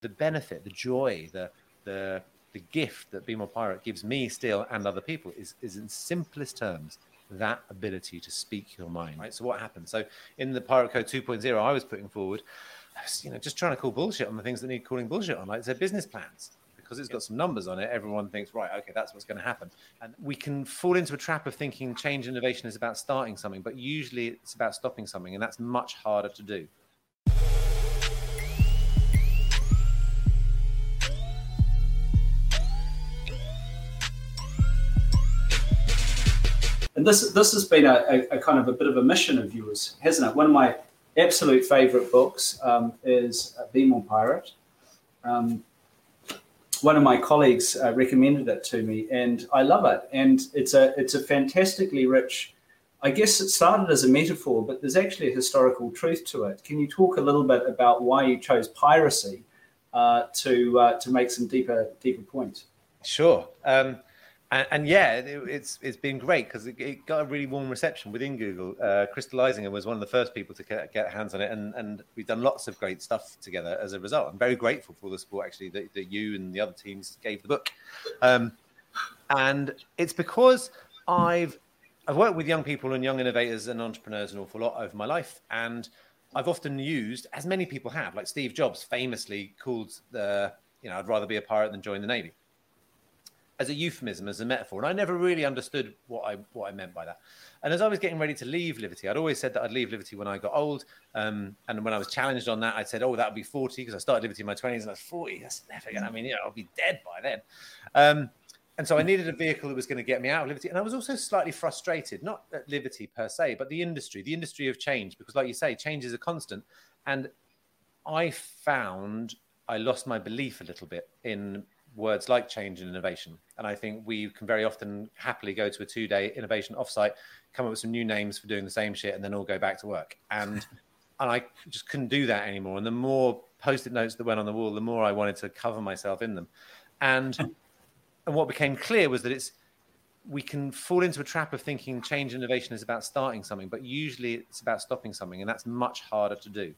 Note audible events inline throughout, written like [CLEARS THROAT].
the benefit, the joy, the the the gift that Be More Pirate gives me still and other people is is in simplest terms that ability to speak your mind. Right. So what happened? So in the Pirate Code 2.0, I was putting forward, I was, you know, just trying to call bullshit on the things that need calling bullshit on, like their business plans. Because it's got some numbers on it, everyone thinks, right, okay, that's what's going to happen. And we can fall into a trap of thinking change innovation is about starting something, but usually it's about stopping something, and that's much harder to do. And this this has been a, a, a, kind of a bit of a mission of yours, hasn't it? One of my absolute favourite books um, is Be More Pirate. Um, one of my colleagues uh, recommended it to me, and I love it. And it's a it's a fantastically rich. I guess it started as a metaphor, but there's actually a historical truth to it. Can you talk a little bit about why you chose piracy uh, to uh, to make some deeper deeper points? Sure. Um, and, and yeah, it, it's it's been great because it, it, got a really warm reception within Google. Uh, Crystal Eisinger was one of the first people to get, get, hands on it, and, and we've done lots of great stuff together as a result. I'm very grateful for the support actually that, that you and the other teams gave the book. Um, and it's because I've I've worked with young people and young innovators and entrepreneurs an awful lot over my life, and I've often used, as many people have, like Steve Jobs famously called the, you know, I'd rather be a pirate than join the navy as a euphemism, as a metaphor. And I never really understood what I what I meant by that. And as I was getting ready to leave Livity, I'd always said that I'd leave Livity when I got old. Um, and when I was challenged on that, I said, "Oh, that would be 40," because I started Livity in my 20s, and I was 40. That's never going. to I mean, you know, I'll be dead by then. Um, and so I needed a vehicle that was going to get me out of Livity. And I was also slightly frustrated, not at Livity per se, but the industry, the industry of change, because, like you say, change is a constant. And I found I lost my belief a little bit in words like change and innovation. And I think we can very often happily go to a two day innovation offsite, come up with some new names for doing the same shit, and then all go back to work. And [LAUGHS] and I just couldn't do that anymore. And the more post-it notes that went on the wall, the more I wanted to cover myself in them. And [LAUGHS] and what became clear was that it's we can fall into a trap of thinking change and innovation is about starting something, but usually it's about stopping something, and that's much harder to do.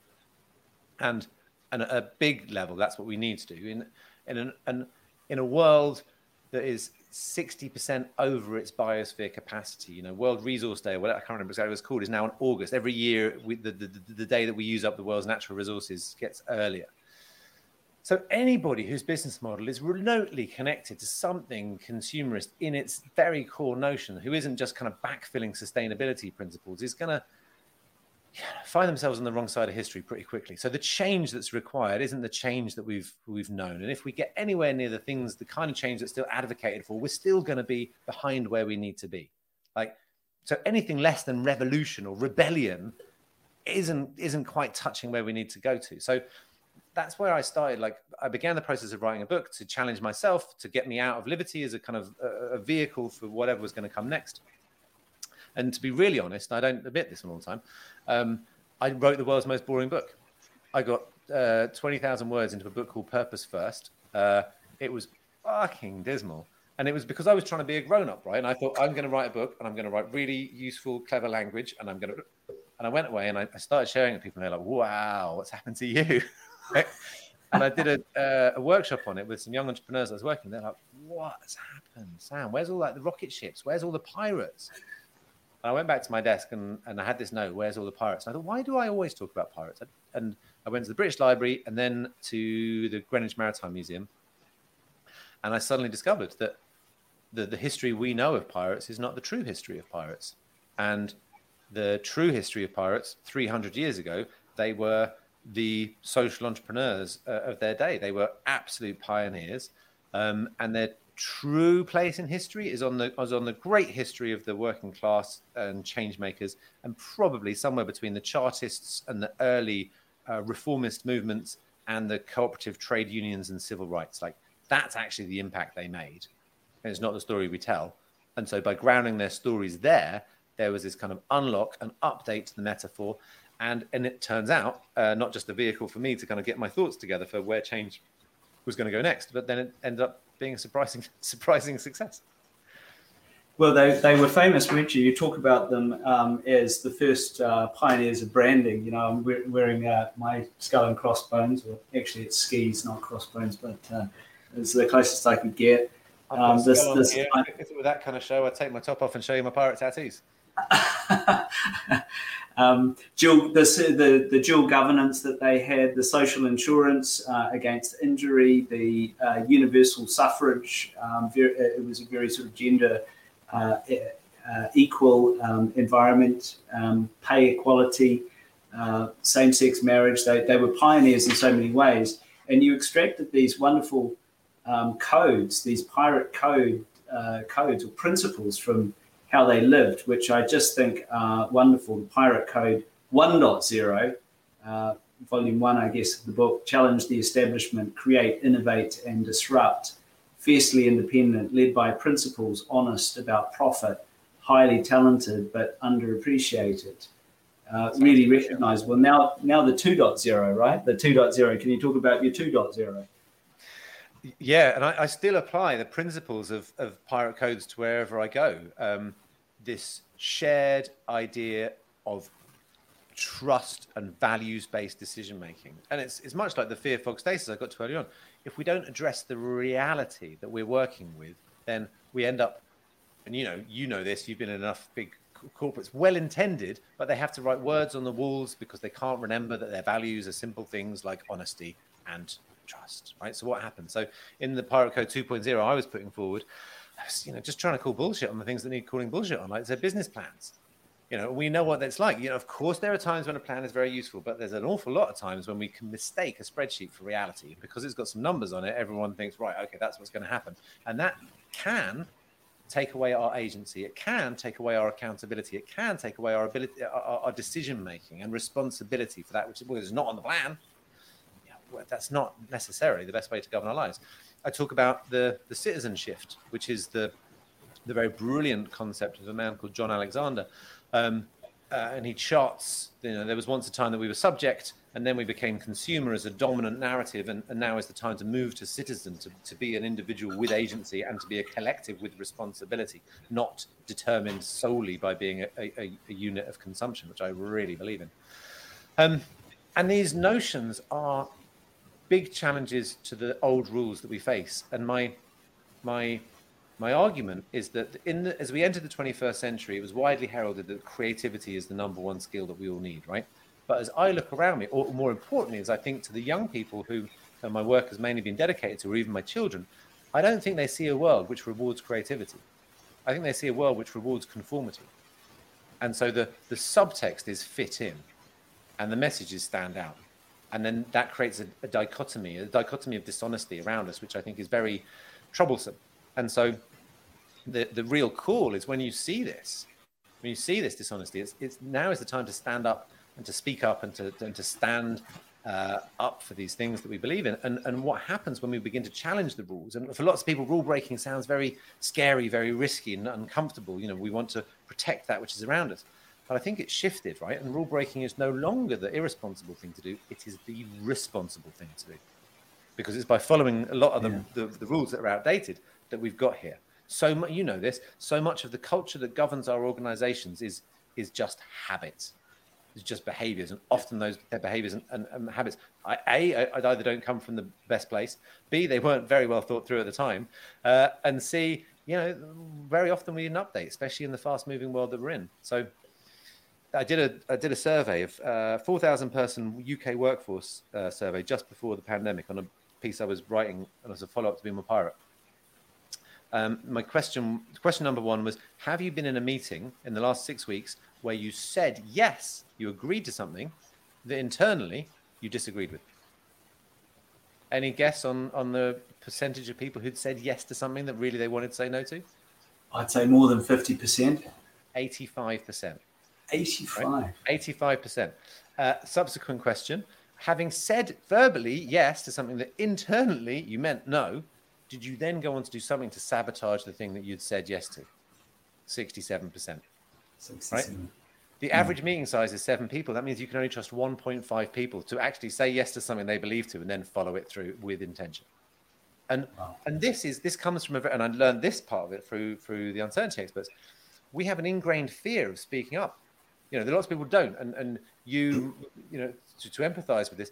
And and at a big level, that's what we need to do. In in an, an in a world that is 60% over its biosphere capacity. You know, World Resource Day, whatever I can't remember exactly what it's called, is now in August. Every year, we, the, the, the day that we use up the world's natural resources gets earlier. So anybody whose business model is remotely connected to something consumerist in its very core notion, who isn't just kind of backfilling sustainability principles, is going to find themselves on the wrong side of history pretty quickly. So the change that's required isn't the change that we've we've known. And if we get anywhere near the things, the kind of change that's still advocated for, we're still going to be behind where we need to be. Like so, anything less than revolution or rebellion isn't isn't quite touching where we need to go to. So that's where I started. Like I began the process of writing a book to challenge myself, to get me out of livity as a kind of a, a vehicle for whatever was going to come next. And to be really honest, I don't admit this all the time. Um, I wrote the world's most boring book. I got uh, 20,000 words into a book called Purpose First. Uh, it was fucking dismal. And it was because I was trying to be a grown up, right? And I thought, I'm going to write a book and I'm going to write really useful, clever language. And I'm going to. And I went away and I, I started sharing it with people. And they're like, wow, what's happened to you? [LAUGHS] and I did a, uh, a, workshop on it with some young entrepreneurs I was working. They're like, "What's happened, Sam? Where's all like the rocket ships? Where's all the pirates?" And I went back to my desk and, and I had this note, where's all the pirates? And I thought, why do I always talk about pirates? And I went to the British Library and then to the Greenwich Maritime Museum. And I suddenly discovered that the, the history we know of pirates is not the true history of pirates. And the true history of pirates, 300 years ago, they were the social entrepreneurs uh, of their day. They were absolute pioneers. Um, and their true place in history is on the is on the great history of the working class and change makers, and probably somewhere between the Chartists and the early uh, reformist movements and the cooperative trade unions and civil rights. Like that's actually the impact they made. And it's not the story we tell. And so by grounding their stories there, there was this kind of unlock and update to the metaphor. And, and it turns out uh, not just a vehicle for me to kind of get my thoughts together for where change was going to go next, but then it ended up being a surprising [LAUGHS] surprising success. Well, they, they were famous, weren't you? You talk about them um, as the first uh, pioneers of branding. You know, I'm wearing uh, my skull and crossbones, or actually it's skis, not crossbones, but uh, it's the closest I could get. Um, this, this, it were that kind of show, I'd take my top off and show you my pirate tattoos. [LAUGHS] [LAUGHS] um, dual, the, the, the dual governance that they had, the social insurance uh, against injury, the uh, universal suffrage. Um, very, it was a very sort of gender uh, uh, equal um, environment, um, pay equality, uh, same sex marriage. They, they were pioneers in so many ways. And you extracted these wonderful um, codes, these pirate code uh, codes or principles from how they lived, which I just think are wonderful. The Pirate Code 1.0, uh, volume one, I guess, of the book, challenge the establishment, create, innovate, and disrupt fiercely independent, led by principles, honest about profit, highly talented but underappreciated. Uh, really recognizable. Now, now the 2.0, right? The 2.0. Can you talk about your 2.0? Yeah, and I, I still apply the principles of, of pirate codes to wherever I go. Um, this shared idea of trust and values based decision making. And it's, it's much like the fear fog stasis I got to early on if we don't address the reality that we're working with, then we end up, and you know, you know this, you've been in enough big corporates, well intended, but they have to write words on the walls because they can't remember that their values are simple things like honesty and trust, right? So what happens? So in the Pirate Code 2.0 I was putting forward, you know, just trying to call bullshit on the things that need calling bullshit on, like their business plans you know, we know what that's like. You know, of course, there are times when a plan is very useful, but there's an awful lot of times when we can mistake a spreadsheet for reality because it's got some numbers on it. Everyone thinks, right, okay, that's what's going to happen, and that can take away our agency. It can take away our accountability. It can take away our ability, our, our decision making and responsibility for that which is not on the plan. Yeah, well, that's not necessarily the best way to govern our lives. I talk about the the citizen shift, which is the the very brilliant concept of a man called Jon Alexander, um, uh, and he charts, you know, there was once a time that we were subject and then we became consumer as a dominant narrative. And, and now is the time to move to citizen, to, to be an individual with agency and to be a collective with responsibility, not determined solely by being a, a, a unit of consumption, which I really believe in. Um, and these notions are big challenges to the old rules that we face. And my, my my argument is that in the, as we enter the 21st century, it was widely heralded that creativity is the number one skill that we all need, right? But as I look around me, or more importantly, as I think to the young people who uh, my work has mainly been dedicated to, or even my children, I don't think they see a world which rewards creativity. I think they see a world which rewards conformity. And so the, the subtext is fit in and the messages stand out. And then that creates a, a dichotomy, a dichotomy of dishonesty around us, which I think is very troublesome. And so the, the real call is when you see this, when you see this dishonesty, it's, it's now is the time to stand up and to speak up and to, and to stand uh, up for these things that we believe in. And, and what happens when we begin to challenge the rules? And for lots of people, rule breaking sounds very scary, very risky and uncomfortable. You know, we want to protect that which is around us. But I think it's shifted, right? And rule breaking is no longer the irresponsible thing to do, it is the responsible thing to do. Because it's by following a lot of the, yeah. the, the rules that are outdated that we've got here. So much, you know this. So much of the culture that governs our organisations is is just habits. It's just behaviours, and often those behaviours and, and, and, habits. I, a, I either don't come from the best place. B, they weren't very well thought through at the time, uh, and C, you know, very often we need an update, especially in the fast-moving world that we're in. So, I did a I did a survey of uh, 4,000 person UK workforce uh, survey just before the pandemic on a piece I was writing as a follow up to Be More Pirate. Um, my question, question number one was: Have you been in a meeting in the last six weeks where you said yes, you agreed to something that internally you disagreed with? Any guess on on the percentage of people who'd said yes to something that really they wanted to say no to? I'd say more than fifty percent. Eighty-five percent. Eighty-five. Eighty-five percent. Uh, subsequent question: Having said verbally yes to something that internally you meant no, did you then go on to do something to sabotage the thing that you'd said yes to? 67%. 67. Right? The mm. average meeting size is seven people. That means you can only trust 1.5 people to actually say yes to something they believe to and then follow it through with intention. And wow. and this is this comes from a very and I learned this part of it through through the uncertainty experts. We have an ingrained fear of speaking up. You know, there are lots of people don't, and and you you know to, to empathize with this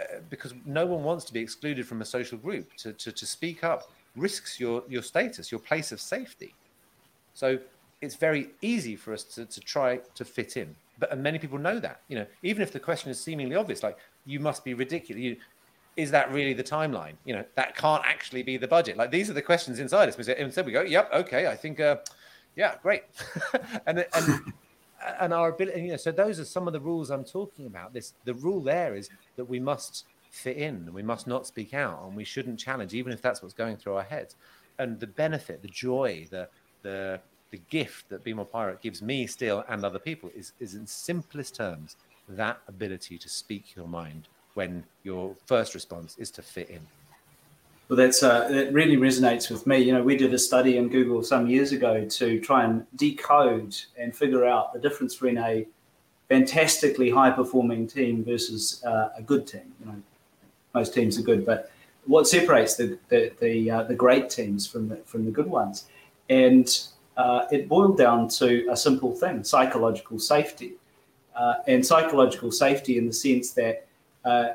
uh, because no one wants to be excluded from a social group. To, to to speak up risks your your status, your place of safety. So it's very easy for us to, to try to fit in. But and many people know that. You know, even if the question is seemingly obvious, like you must be ridiculous. You, is that really the timeline? You know, that can't actually be the budget. Like these are the questions inside us. Instead, we go, "Yep, okay, I think, uh, yeah, great," [LAUGHS] and and and our ability. You know, so those are some of the rules I'm talking about. This the rule there is that we must fit in, we must not speak out, and we shouldn't challenge, even if that's what's going through our heads. And the benefit, the joy, the the the gift that Be More Pirate gives me still and other people is is in simplest terms that ability to speak your mind when your first response is to fit in. Well, that's uh, that really resonates with me. You know, we did a study in Google some years ago to try and decode and figure out the difference between a fantastically high performing team versus uh, a good team. You know, most teams are good, but what separates the the the, uh, the great teams from the from the good ones? And uh, it boiled down to a simple thing: psychological safety. Uh, and psychological safety in the sense that uh,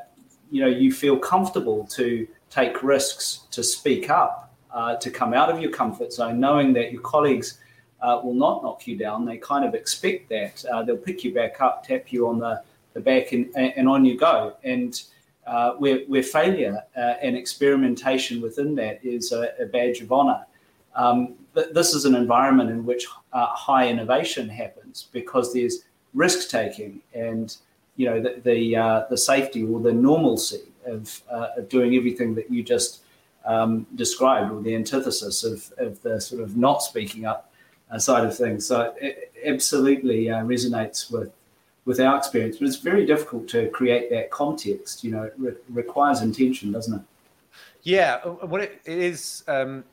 you know you feel comfortable to take risks, to speak up, uh, to come out of your comfort zone, knowing that your colleagues uh, will not knock you down. They kind of expect that uh, they'll pick you back up, tap you on the, the back, and, and on you go. And uh, where, where failure and experimentation within that is a, a badge of honor. Um, this is an environment in which high innovation happens because there's risk taking and you know the the, uh, the safety or the normalcy of, uh, of doing everything that you just um, described or the antithesis of, of the sort of not speaking up uh, side of things so it absolutely uh, resonates with with our experience but it's very difficult to create that context you know it re- requires intention doesn't it yeah uh, what it, it is um,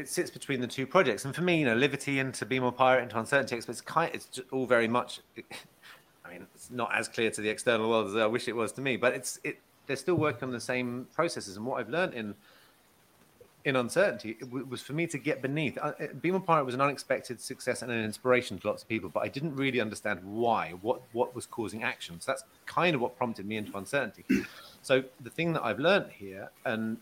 it sits between the two projects. And for me, you know, Livity and to be more pirate and to uncertainty experts, kind it's all very much. [LAUGHS] I mean, it's not as clear to the external world as I wish it was to me, but it's it. They're still working on the same processes. And what I've learned in in uncertainty was for me to get beneath. Uh, be more pirate was an unexpected success and an inspiration to lots of people, but I didn't really understand why, what what was causing action. So that's kind of what prompted me into uncertainty. [CLEARS THROAT] So the thing that I've learned here, and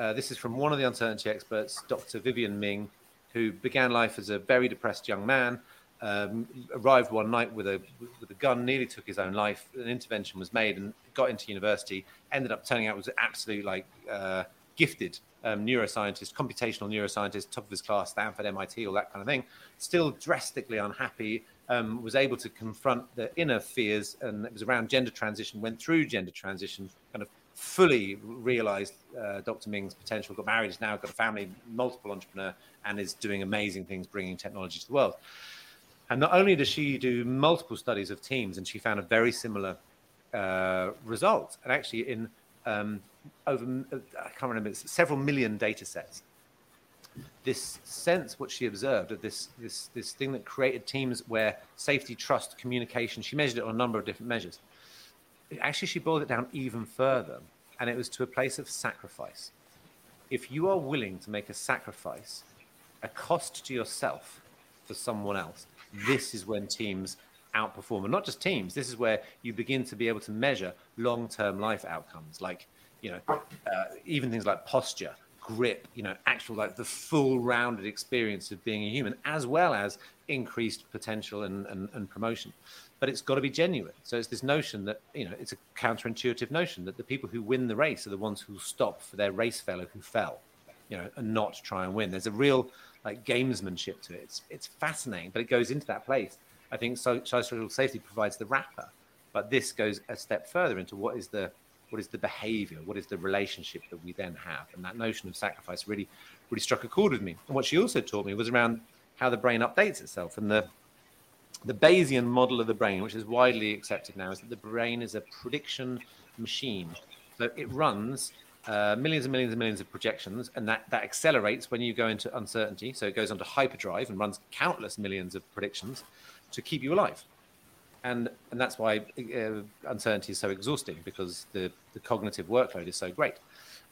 uh, this is from one of the uncertainty experts, Dr. Vivienne Ming, who began life as a very depressed young man. Um, arrived one night with a with a gun, nearly took his own life. An intervention was made and got into university. Ended up turning out was absolutely like uh, gifted um, neuroscientist, computational neuroscientist, top of his class, Stanford, MIT, all that kind of thing. Still drastically unhappy. Um, was able to confront the inner fears, and it was around gender transition. Went through gender transition, kind of fully realized uh, Dr. Ming's potential, got married, now got a family, multiple entrepreneur, and is doing amazing things, bringing technology to the world. And not only does she do multiple studies of teams, and she found a very similar uh, result, and actually in um, over, I can't remember, several million data sets. This sense, what she observed of this, this, this thing that created teams where safety, trust, communication, she measured it on a number of different measures actually she boiled it down even further and it was to a place of sacrifice if you are willing to make a sacrifice a cost to yourself for someone else this is when teams outperform and not just teams this is where you begin to be able to measure long-term life outcomes like you know uh, even things like posture grip you know actual like the full rounded experience of being a human as well as increased potential and, and, and promotion but it's got to be genuine. So it's this notion that you know it's a counterintuitive notion that the people who win the race are the ones who stop for their race fellow who fell, you know, and not try and win. There's a real like gamesmanship to it. It's it's fascinating, but it goes into that place. I think social safety provides the wrapper, but this goes a step further into what is the what is the behavior, what is the relationship that we then have, and that notion of sacrifice really really struck a chord with me. And what she also taught me was around how the brain updates itself and the the Bayesian model of the brain, which is widely accepted now, is that the brain is a prediction machine. So it runs uh, millions and millions and millions of projections, and that, that accelerates when you go into uncertainty. So it goes onto hyperdrive and runs countless millions of predictions to keep you alive. And, and that's why uh, uncertainty is so exhausting because the, the cognitive workload is so great.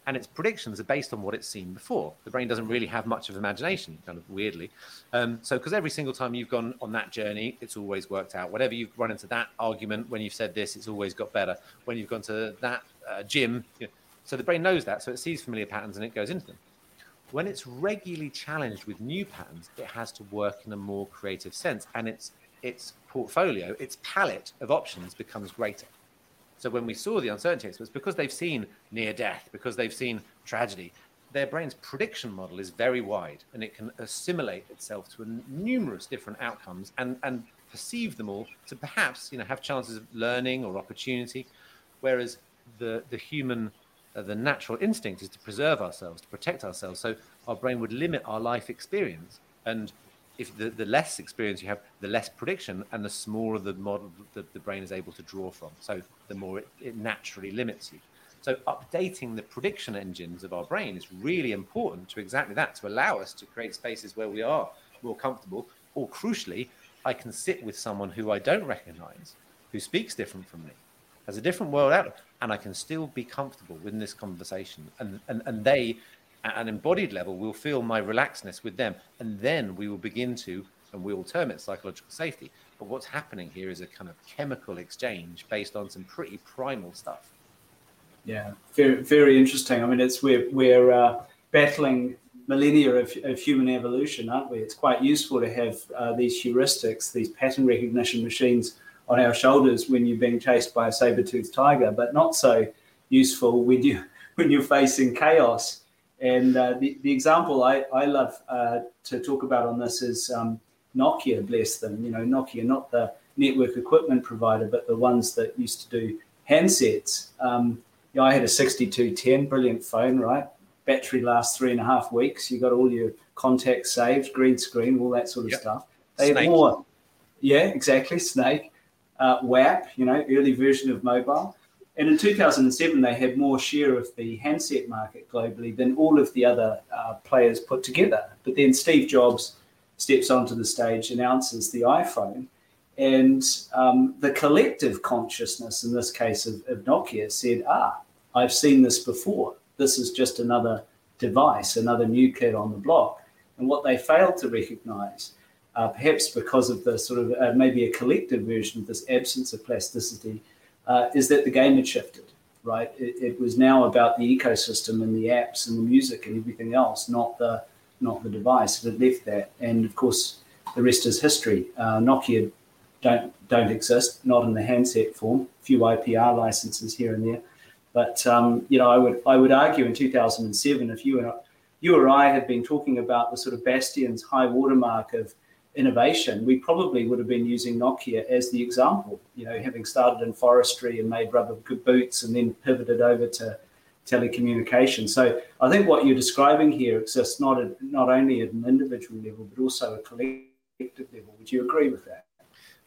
and its predictions are based on what it's seen before. The brain doesn't really have much of imagination, kind of weirdly. Um, so, because every single time you've gone on that journey, it's always worked out. Whatever you've run into that argument, when you've said this, it's always got better. When you've gone to that uh, gym, you know, so the brain knows that, so it sees familiar patterns and it goes into them. When it's regularly challenged with new patterns, it has to work in a more creative sense, and its its portfolio, its palette of options becomes greater. So when we saw the uncertainty experts, because they've seen near death, because they've seen tragedy, their brain's prediction model is very wide and it can assimilate itself to numerous different outcomes and, and perceive them all to perhaps you know have chances of learning or opportunity. Whereas the, the human, the natural instinct is to preserve ourselves, to protect ourselves. So our brain would limit our life experience. And if the, the less experience you have, the less prediction and the smaller the model that the brain is able to draw from. So the more it, it naturally limits you. So updating the prediction engines of our brain is really important to exactly that, to allow us to create spaces where we are more comfortable, or crucially, I can sit with someone who I don't recognize, who speaks different from me, has a different world outlook, and I can still be comfortable within this conversation. And, and, and they at an embodied level, we'll feel my relaxedness with them, and then we will begin to, and we will term it psychological safety. But what's happening here is a kind of chemical exchange based on some pretty primal stuff. Yeah, very, very interesting. I mean, it's we're we're uh, battling millennia of, of, human evolution, aren't we? It's quite useful to have uh, these heuristics, these pattern recognition machines on our shoulders when you're being chased by a saber-toothed tiger, but not so useful when you [LAUGHS] when you're facing chaos and uh, the, the example I, I love uh, to talk about on this is um, Nokia, bless them. You know, Nokia, not the network equipment provider, but the ones that used to do handsets. Um, you know, I had a 6210, brilliant phone, right? Battery lasts three and a half weeks. You got all your contacts saved, green screen, all that sort of yep. stuff. They Snake. more. Yeah, exactly. Snake. Uh, WAP, you know, early version of mobile. And in 2007, they had more share of the handset market globally than all of the other uh, players put together. But then Steve Jobs steps onto the stage, announces the iPhone, and um, the collective consciousness, in this case of, of Nokia, said, Ah, I've seen this before. This is just another device, another new kid on the block. And what they failed to recognize, uh, perhaps because of the sort of uh, maybe a collective version of this absence of plasticity, uh, is that the game had shifted, right? It, it, was now about the ecosystem and the apps and the music and everything else, not the not the device. It had left that, and of course, the rest is history. Uh, Nokia don't don't exist, not in the handset form. Few IPR licenses here and there, but um, you know, I would I would argue in 2007, if you and you or I had been talking about the sort of bastion's high watermark of innovation, we probably would have been using Nokia as the example. You know, having started in forestry and made rubber boots and then pivoted over to telecommunications. So I think what you're describing here exists not at, not only at an individual level but also a collective level. Would you agree with that?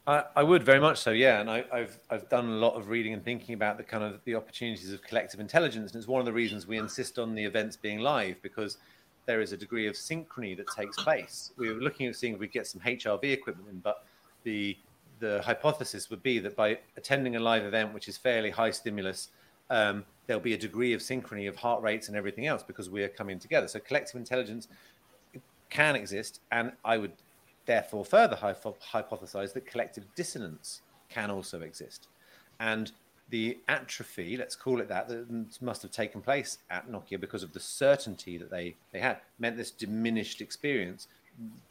I, I would very much so, yeah. And I, have I've done a lot of reading and thinking about the kind of the opportunities of collective intelligence, and it's one of the reasons we insist on the events being live because there is a degree of synchrony that takes place. We were looking at seeing if we get some HRV equipment in, but the the hypothesis would be that by attending a live event, which is fairly high stimulus, um, there'll be a degree of synchrony of heart rates and everything else because we are coming together. So collective intelligence can exist, and I would therefore further hypothesize that collective dissonance can also exist. And the atrophy, let's call it that, that must have taken place at Nokia because of the certainty that they, they had, meant this diminished experience.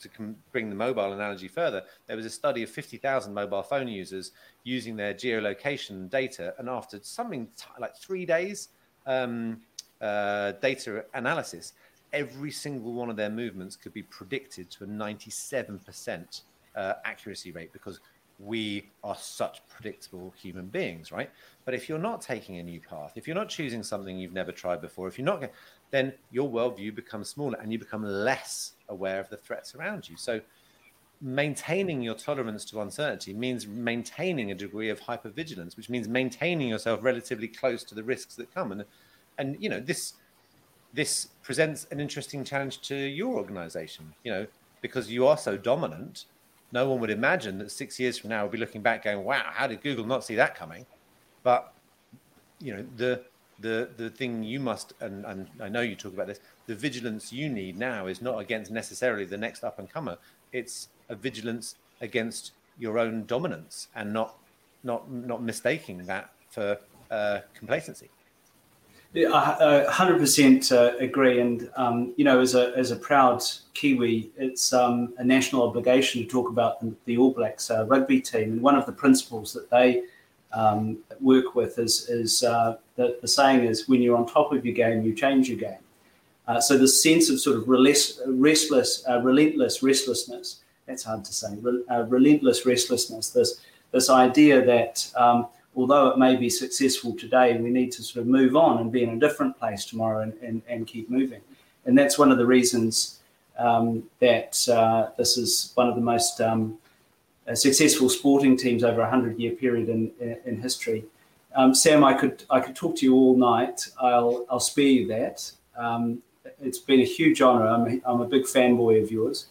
To bring the mobile analogy further, there was a study of 50,000 mobile phone users using their geolocation data, and after something t- like three days um, uh, data analysis, every single one of their movements could be predicted to a 97% uh, accuracy rate because we are such predictable human beings, right? But if you're not taking a new path, if you're not choosing something you've never tried before, if you're not, then your worldview becomes smaller and you become less aware of the threats around you. So, maintaining your tolerance to uncertainty means maintaining a degree of hypervigilance, which means maintaining yourself relatively close to the risks that come. And, and you know, this this presents an interesting challenge to your organization, you know, because you are so dominant no one would imagine that six years from now we'll be looking back going, wow, how did Google not see that coming? But you know, the the the thing you must and, and I know you talk about this. The vigilance you need now is not against necessarily the next up and comer. It's a vigilance against your own dominance and not not not mistaking that for uh, complacency. I hundred percent uh, agree, and um, you know, as a as a proud Kiwi, it's um, a national obligation to talk about the, the All Blacks uh, rugby team, and one of the principles that they um, work with is is uh, the, the saying is when you're on top of your game, you change your game. Uh, so the sense of sort of restless, uh, relentless restlessness. That's hard to say. Re- relentless restlessness. This this idea that um, although it may be successful today, we need to sort of move on and be in a different place tomorrow and, and, and keep moving. And that's one of the reasons um, that uh, this is one of the most um, uh, successful sporting teams over a hundred year period in, in, in history. Um, Sam, I could I could talk to you all night. I'll I'll spare you that. Um, it's been a huge honour. I'm I'm a big fanboy of yours.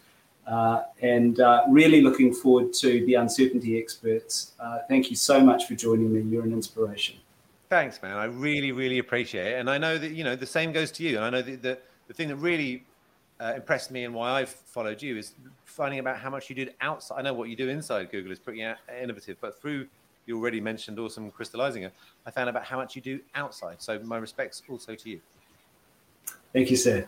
Uh, and uh, really looking forward to the uncertainty experts. Uh, thank you so much for joining me. You're an inspiration. Thanks, man. I really, really appreciate it. And I know that you know the same goes to you. And I know that the, the thing that really uh, impressed me and why I've followed you is finding about how much you did outside. I know what you do inside Google is pretty innovative, but through you already mentioned awesome crystallizing, it, I found about how much you do outside. So my respects also to you. Thank you, sir.